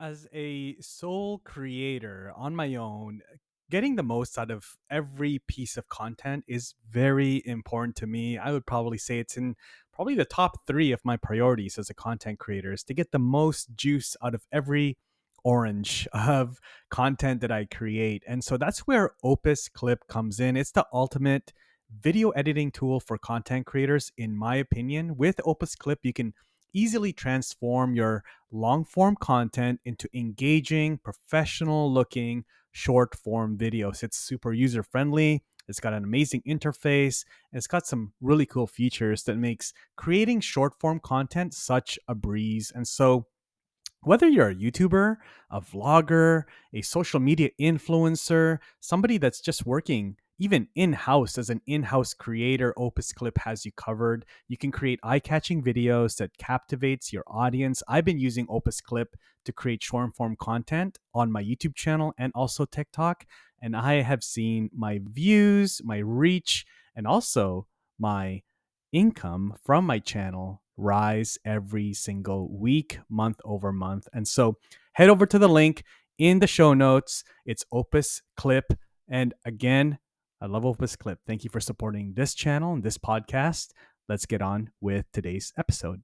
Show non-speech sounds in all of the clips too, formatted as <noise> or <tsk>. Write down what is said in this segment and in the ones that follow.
as a sole creator on my own, getting the most out of every piece of content is very important to me. I would probably say it's in probably the top three of my priorities as a content creator is to get the most juice out of every orange <laughs> of content that I create. And so that's where Opus Clip comes in. It's the ultimate video editing tool for content creators, in my opinion. With Opus Clip, you can easily transform your long form content into engaging, professional looking short form videos. It's super user friendly. It's got an amazing interface. And it's got some really cool features that makes creating short form content such a breeze. And so whether you're a YouTuber, a vlogger, a social media influencer, somebody that's just working even in house as an in house creator, Opus Clip has you covered. You can create eye catching videos that captivates your audience. I've been using Opus Clip to create short form content on my YouTube channel and also TikTok. And I have seen my views, my reach, and also my income from my channel rise every single week, month over month. And so head over to the link in the show notes. It's Opus Clip. And again, I love Opus Clip. Thank you for supporting this channel and this podcast. Let's get on with today's episode.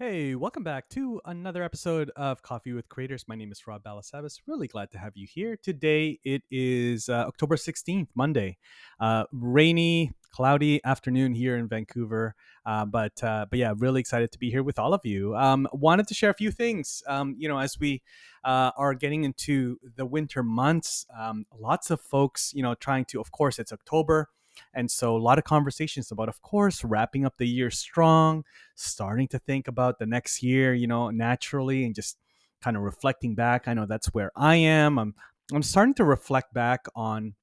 Hey, welcome back to another episode of Coffee with Creators. My name is Rob Balasabas. Really glad to have you here. Today it is uh, October 16th, Monday. Uh, rainy, cloudy afternoon here in Vancouver. Uh, but uh, but yeah, really excited to be here with all of you. Um, wanted to share a few things. Um, you know, as we uh, are getting into the winter months, um, lots of folks, you know, trying to. Of course, it's October. And so, a lot of conversations about, of course, wrapping up the year strong, starting to think about the next year, you know, naturally, and just kind of reflecting back. I know that's where I am. I'm I'm starting to reflect back on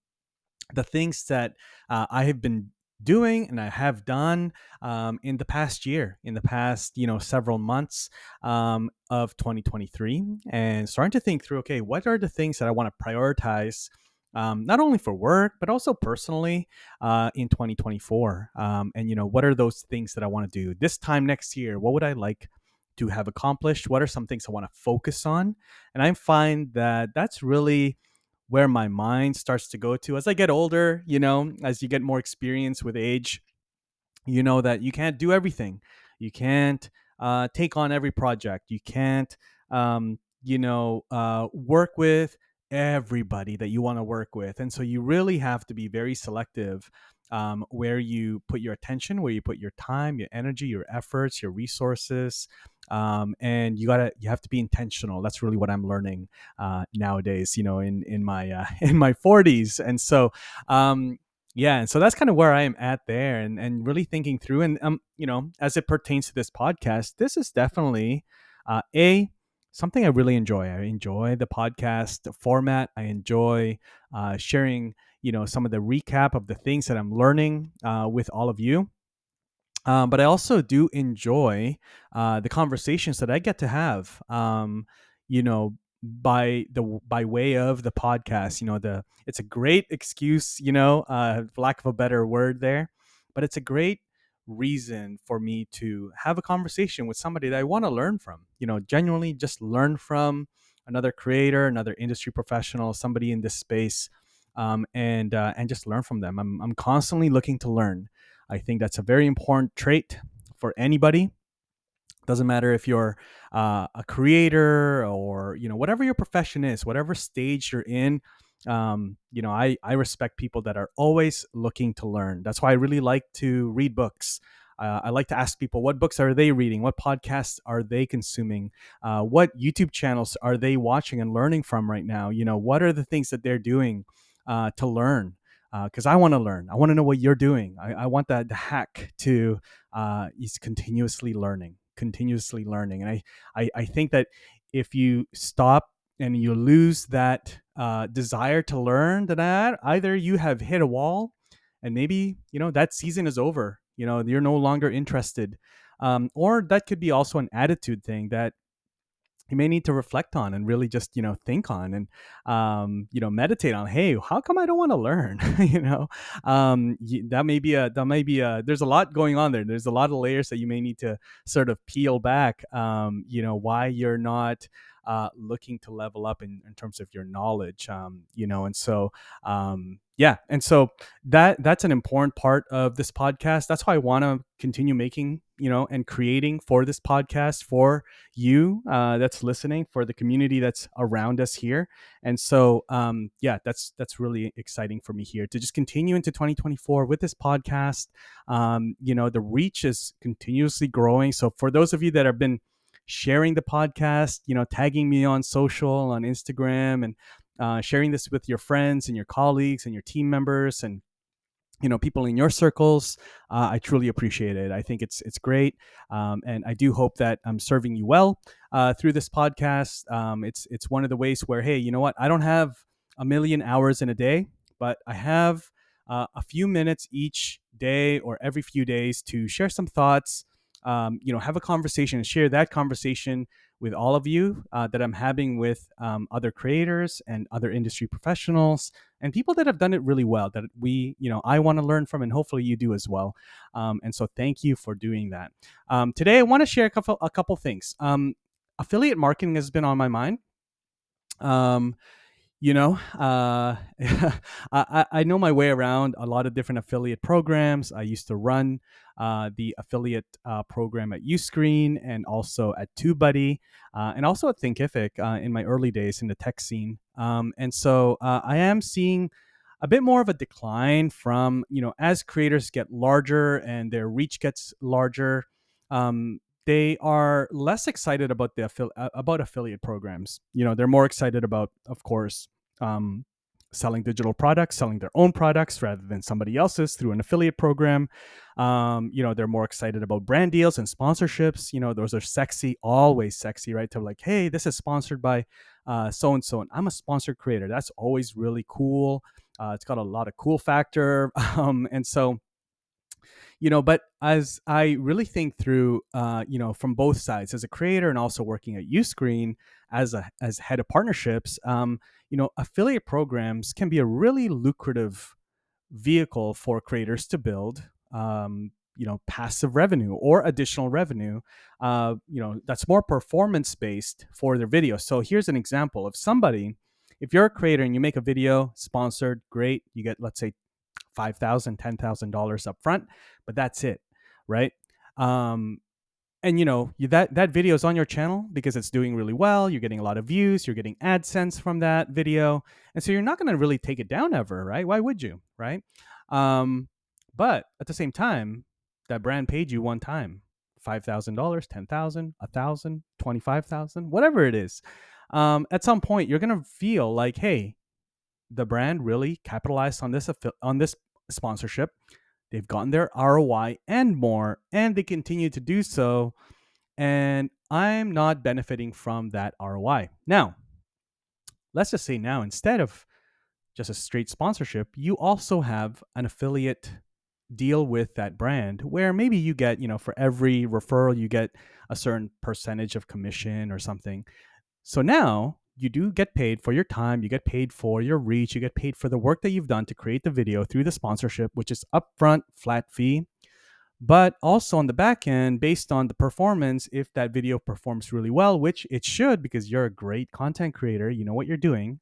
the things that uh, I have been doing and I have done um, in the past year, in the past, you know, several months um, of 2023, and starting to think through, okay, what are the things that I want to prioritize? Um, not only for work but also personally uh, in 2024 um, and you know what are those things that i want to do this time next year what would i like to have accomplished what are some things i want to focus on and i find that that's really where my mind starts to go to as I get older, you know, as you get more experience with age, you know that you can't do everything. You can't uh, take on every project. You can't, um, you know, uh, work with everybody that you want to work with. And so you really have to be very selective um, where you put your attention, where you put your time, your energy, your efforts, your resources, um, and you gotta you have to be intentional. That's really what I'm learning uh, nowadays. You know, in in my uh, <laughs> in my 40s, and so. Um, yeah, and so that's kind of where I am at there, and and really thinking through, and um, you know, as it pertains to this podcast, this is definitely uh, a something I really enjoy. I enjoy the podcast format. I enjoy uh, sharing you know some of the recap of the things that I'm learning uh, with all of you. Um, but I also do enjoy uh, the conversations that I get to have. Um, you know, by the by way of the podcast. You know, the it's a great excuse. You know, uh, lack of a better word there, but it's a great reason for me to have a conversation with somebody that I want to learn from. You know, genuinely just learn from another creator, another industry professional, somebody in this space um, and uh, and just learn from them. I'm I'm constantly looking to learn. I think that's a very important trait for anybody. Doesn't matter if you're uh, a creator or you know whatever your profession is, whatever stage you're in. Um, you know, I I respect people that are always looking to learn. That's why I really like to read books. Uh, I like to ask people what books are they reading, what podcasts are they consuming, uh, what YouTube channels are they watching and learning from right now. You know, what are the things that they're doing uh, to learn because uh, I want to learn. I want to know what you're doing. I, I want that hack to uh, is continuously learning, continuously learning. And I, I, I think that if you stop and you lose that uh, desire to learn, that either you have hit a wall, and maybe you know that season is over. You know you're no longer interested, um, or that could be also an attitude thing that you may need to reflect on and really just you know think on and um, you know meditate on hey how come i don't want to learn? <laughs> You know? Um, that may be a that may be a there's a lot going on there. There's a lot of layers that you may need to sort of peel back um, you know why you're not uh, looking to level up in, in terms of your knowledge um, you know and so um, yeah and so that that's an important part of this podcast. That's why i want to continue making you know and creating for this podcast for you uh, that's listening for the community that's around us here. And so um, yeah that's that's really exciting for me here to just continue into 2024 with this podcast. Um, you know the reach is continuously growing. So for those of you that have been sharing the podcast you know tagging me on social on instagram and uh, sharing this with your friends and your colleagues and your team members and you know people in your circles uh, i truly appreciate it. I think it's it's great um, and i do hope that i'm serving you well uh, through this podcast. Um, it's it's one of the ways where hey you know what? I don't have a million hours in a day but i have uh, a few minutes each day or every few days to share some thoughts um, you know have a conversation and share that conversation with all of you uh, that I'm having with um, other creators and other industry professionals and people that have done it really well that we, you know, I want to learn from and hopefully you do as well. Um, and so thank you for doing that. Um, today, I want to share a couple, a couple things. Um, affiliate marketing has been on my mind. You know uh, <laughs> I, I know my way around a lot of different affiliate programs. I used to run uh, the affiliate uh, program at uscreen and also at tubebuddy uh, and also at thinkific uh, in my early days in the tech scene. Um, and so uh, i am seeing a bit more of a decline from you know as creators get larger and their reach gets larger um, they are less excited about the affi- uh, about affiliate programs. You know, they're more excited about, of course, um, selling digital products, selling their own products rather than somebody else's through an affiliate program. Um, you know, they're more excited about brand deals and sponsorships. You know, those are sexy, always sexy, right? To like, hey, this is sponsored by so and so, and I'm a sponsored creator. That's always really cool. Uh, it's got a lot of cool factor, <laughs> um, and so you know but as i really think through uh, you know from both sides as a creator and also working at uscreen as a as head of partnerships um, you know affiliate programs can be a really lucrative vehicle for creators to build um, you know passive revenue or additional revenue uh, you know that's more performance based for their videos so here's an example of somebody if you're a creator and you make a video sponsored great you get let's say $5,000, $10,000 up front, but that's it, right? Um, and you know that that video is on your channel because it's doing really well you're getting a lot of views you're getting adsense from that video and so you're not going to really take it down ever right? Why would you right? Um, but at the same time that brand paid you one time $5000 $10000 $1000 $25000 whatever it is. Um, at some point you're going to feel like hey the brand really capitalized on this on this sponsorship. They've gotten their ROI and more, and they continue to do so. And I'm not benefiting from that ROI. Now, let's just say now, instead of just a straight sponsorship, you also have an affiliate deal with that brand where maybe you get, you know, for every referral, you get a certain percentage of commission or something. So now you do get paid for your time, you get paid for your reach, you get paid for the work that you've done to create the video through the sponsorship, which is upfront flat fee. But also on the back end, based on the performance, if that video performs really well, which it should because you're a great content creator, you know what you're doing,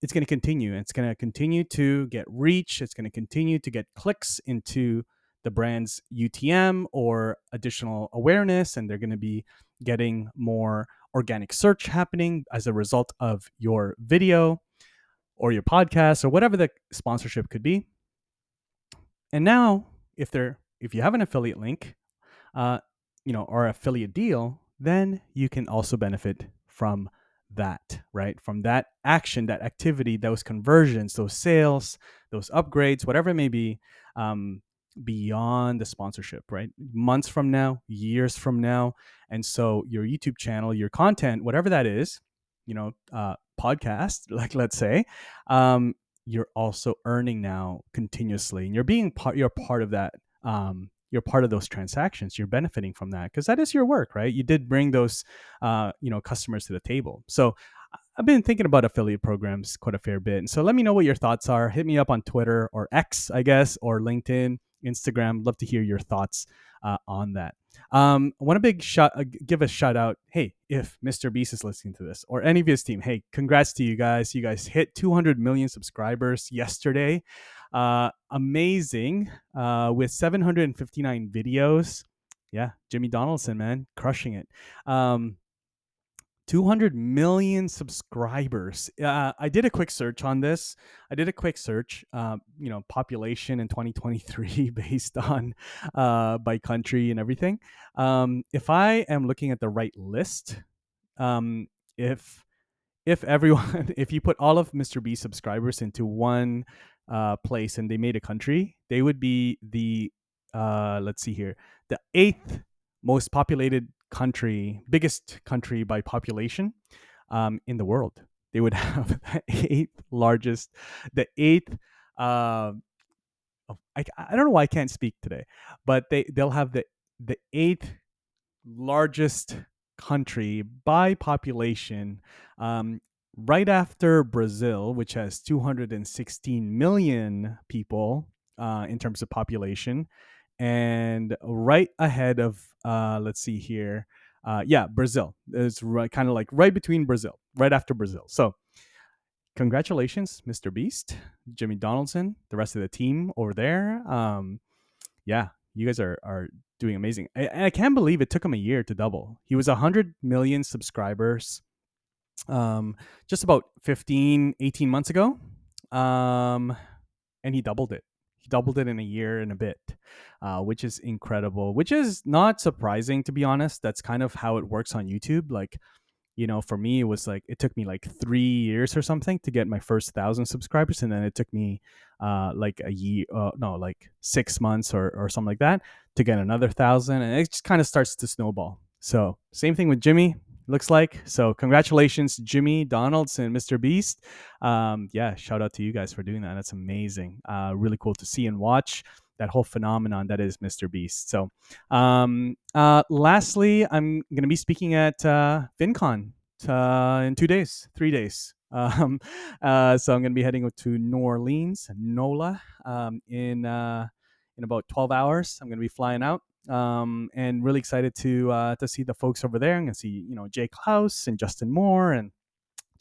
it's going to continue. It's going to continue to get reach, it's going to continue to get clicks into the brand's UTM or additional awareness, and they're going to be getting more organic search happening as a result of your video or your podcast or whatever the sponsorship could be. And now, if they're if you have an affiliate link, uh, you know, or affiliate deal, then you can also benefit from that, right? From that action, that activity, those conversions, those sales, those upgrades, whatever it may be. Um, beyond the sponsorship, right? Months from now, years from now. And so your YouTube channel, your content, whatever that is, you know, uh, podcast, <laughs> like let's say, um, you're also earning now continuously and you're being part, you're part of that, um, you're part of those transactions you're benefiting from that because that is your work right you did bring those uh, you know customers to the table so I've been thinking about affiliate programs quite a fair bit. And so let me know what your thoughts are. Hit me up on Twitter or X, I guess, or LinkedIn, Instagram. Love to hear your thoughts uh, on that. Um, I want to big shot, uh, give a shout out. Hey, if Mr. Beast is listening to this or any of his team, hey, congrats to you guys. You guys hit 200 million subscribers yesterday. Uh, amazing uh, with 759 videos. Yeah, Jimmy Donaldson, man, crushing it. Um, 200 million subscribers. Uh, I did a quick search on this. I did a quick search, uh, you know, population in 2023 <laughs> based on uh, by country and everything. Um, if I am looking at the right list, um, if if everyone, <laughs> if you put all of Mr. B subscribers into one uh, place and they made a country, they would be the uh, let's see here, the eighth most populated country, biggest country by population um, in the world. They would <laughs> have the eighth largest, the eighth. Uh, I, I don't know why I can't speak today, but they they'll have the the eighth largest country by population, um, right after Brazil, which has 216 million people uh, in terms of population, and right ahead of uh, let's see here uh, yeah brazil. It's right, kind of like right between brazil right after brazil. So congratulations mr beast jimmy donaldson the rest of the team over there. Um, yeah you guys are are doing amazing. I, I can't believe it took him a year to double. He was 100 million subscribers um, just about 15 18 months ago um, and he doubled it he doubled it in a year and a bit, uh, which is incredible. Which is not surprising, to be honest. That's kind of how it works on YouTube. Like, you know, for me, it was like it took me like three years or something to get my first thousand subscribers, and then it took me uh, like a year, uh, no, like six months or or something like that to get another thousand, and it just kind of starts to snowball. So same thing with Jimmy looks like. So congratulations, Jimmy Donaldson, Mr. Beast. Um, yeah, shout out to you guys for doing that. That's amazing. Uh, really cool to see and watch that whole phenomenon that is Mr. Beast. So, um, uh, lastly, I'm going to be speaking at uh, FinCon uh, in two days, three days. <laughs> Um, uh, so I'm going to be heading to New Orleans, NOLA, um, in uh, in about 12 hours. I'm going to be flying out um, and really excited to uh, to see the folks over there. I'm gonna see you know Jay Clouse and Justin Moore and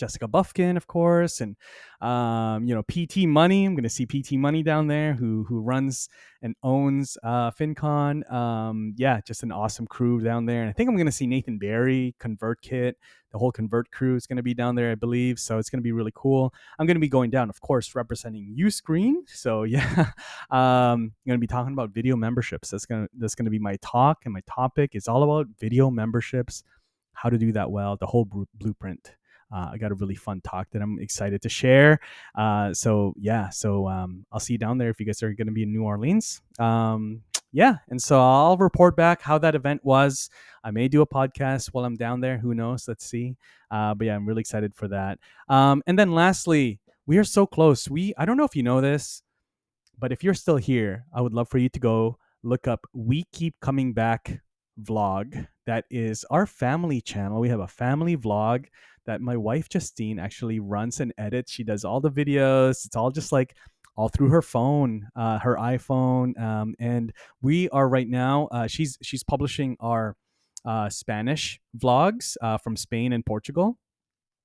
Jessica Buffkin, of course, and um, you know PT Money. I'm going to see PT Money down there, who who runs and owns uh, FinCon. Um, yeah, just an awesome crew down there. And I think I'm going to see Nathan Barry, ConvertKit. The whole Convert crew is going to be down there, I believe. So it's going to be really cool. I'm going to be going down, of course, representing Uscreen. So <laughs> yeah, um, I'm going to be talking about video memberships. That's going to that's going to be my talk and my topic. It's all about video memberships, how to do that well, the whole blueprint. Uh, I got a really fun talk that I'm excited to share. Uh, so yeah, so um, I'll see you down there if you guys are going to be in New Orleans. Um, <tsk> yeah, and so I'll report back how that event was. I may do a podcast while I'm down there. Who knows? Let's see. Uh, but yeah, I'm really excited for that. Um, and then lastly, we are so close. We I don't know if you know this, but if you're still here, I would love for you to go look up We Keep Coming Back vlog. That is our family channel. We have a family vlog that my wife Justine actually runs and edits. She does all the videos. It's all just like all through her phone, uh, her iPhone, um, and we are right now. Uh, she's she's publishing our uh, Spanish vlogs uh, from Spain and Portugal.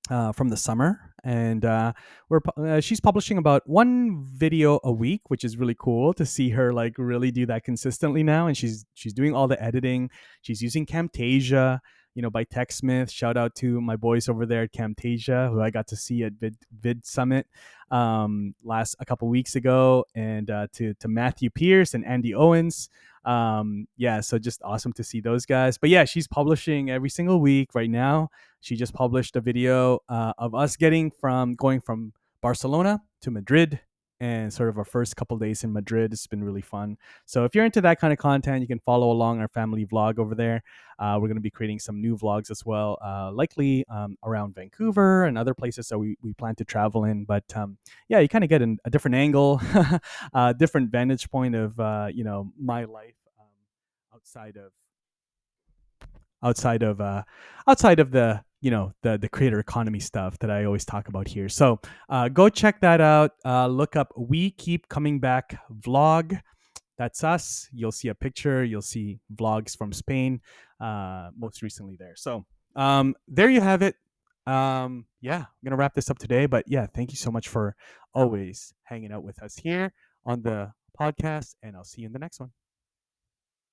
Uh, from the summer, and uh, we're uh, she's publishing about one video a week, which is really cool to see her like really do that consistently now. And she's she's doing all the editing. She's using Camtasia you know, by TechSmith. Shout out to my boys over there at Camtasia, who I got to see at Vid, Vid Summit um, last a couple weeks ago, and uh, to to Matthew Pierce and Andy Owens. Um, yeah, so just awesome to see those guys. But yeah, she's publishing every single week right now. She just published a video uh, of us getting from going from Barcelona to Madrid and sort of our first couple days in Madrid. It's been really fun. So if you're into that kind of content, you can follow along our family vlog over there. Uh, we're going to be creating some new vlogs as well, uh, likely um, around Vancouver and other places that we, we plan to travel in. But um, yeah, you kind of get an, a different angle, <laughs> a different vantage point of uh, you know my life. Um, outside of outside of uh outside of the you know the the creator economy stuff that I always talk about here. So uh, go check that out. Uh, look up "We Keep Coming Back" vlog. That's us. You'll see a picture. You'll see vlogs from Spain, uh, most recently there. So um, there you have it. Um, yeah, I'm gonna wrap this up today. But yeah, thank you so much for always hanging out with us here on the podcast, and I'll see you in the next one.